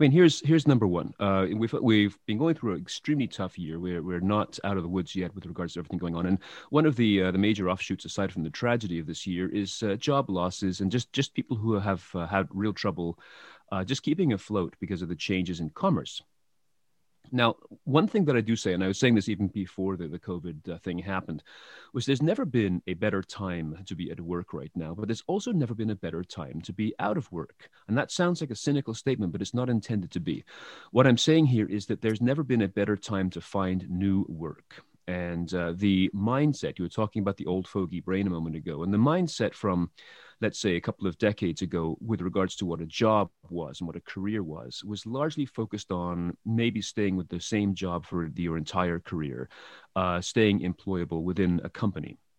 mean, here's here's number one. Uh, we've we've been going through an extremely tough year. We're we're not out of the woods yet with regards to everything going on. And one of the uh, the major offshoots, aside from the tragedy of this year, is uh, job losses and just just people who have uh, had real trouble uh, just keeping afloat because of the changes in commerce. Now, one thing that I do say, and I was saying this even before the, the COVID uh, thing happened, was there's never been a better time to be at work right now, but there's also never been a better time to be out of work. And that sounds like a cynical statement, but it's not intended to be. What I'm saying here is that there's never been a better time to find new work. And uh, the mindset, you were talking about the old fogey brain a moment ago, and the mindset from let's say, a couple of decades ago with regards to what a job was and what a career was, was largely focused on maybe staying with the same job for your entire career, uh, staying employable within a company.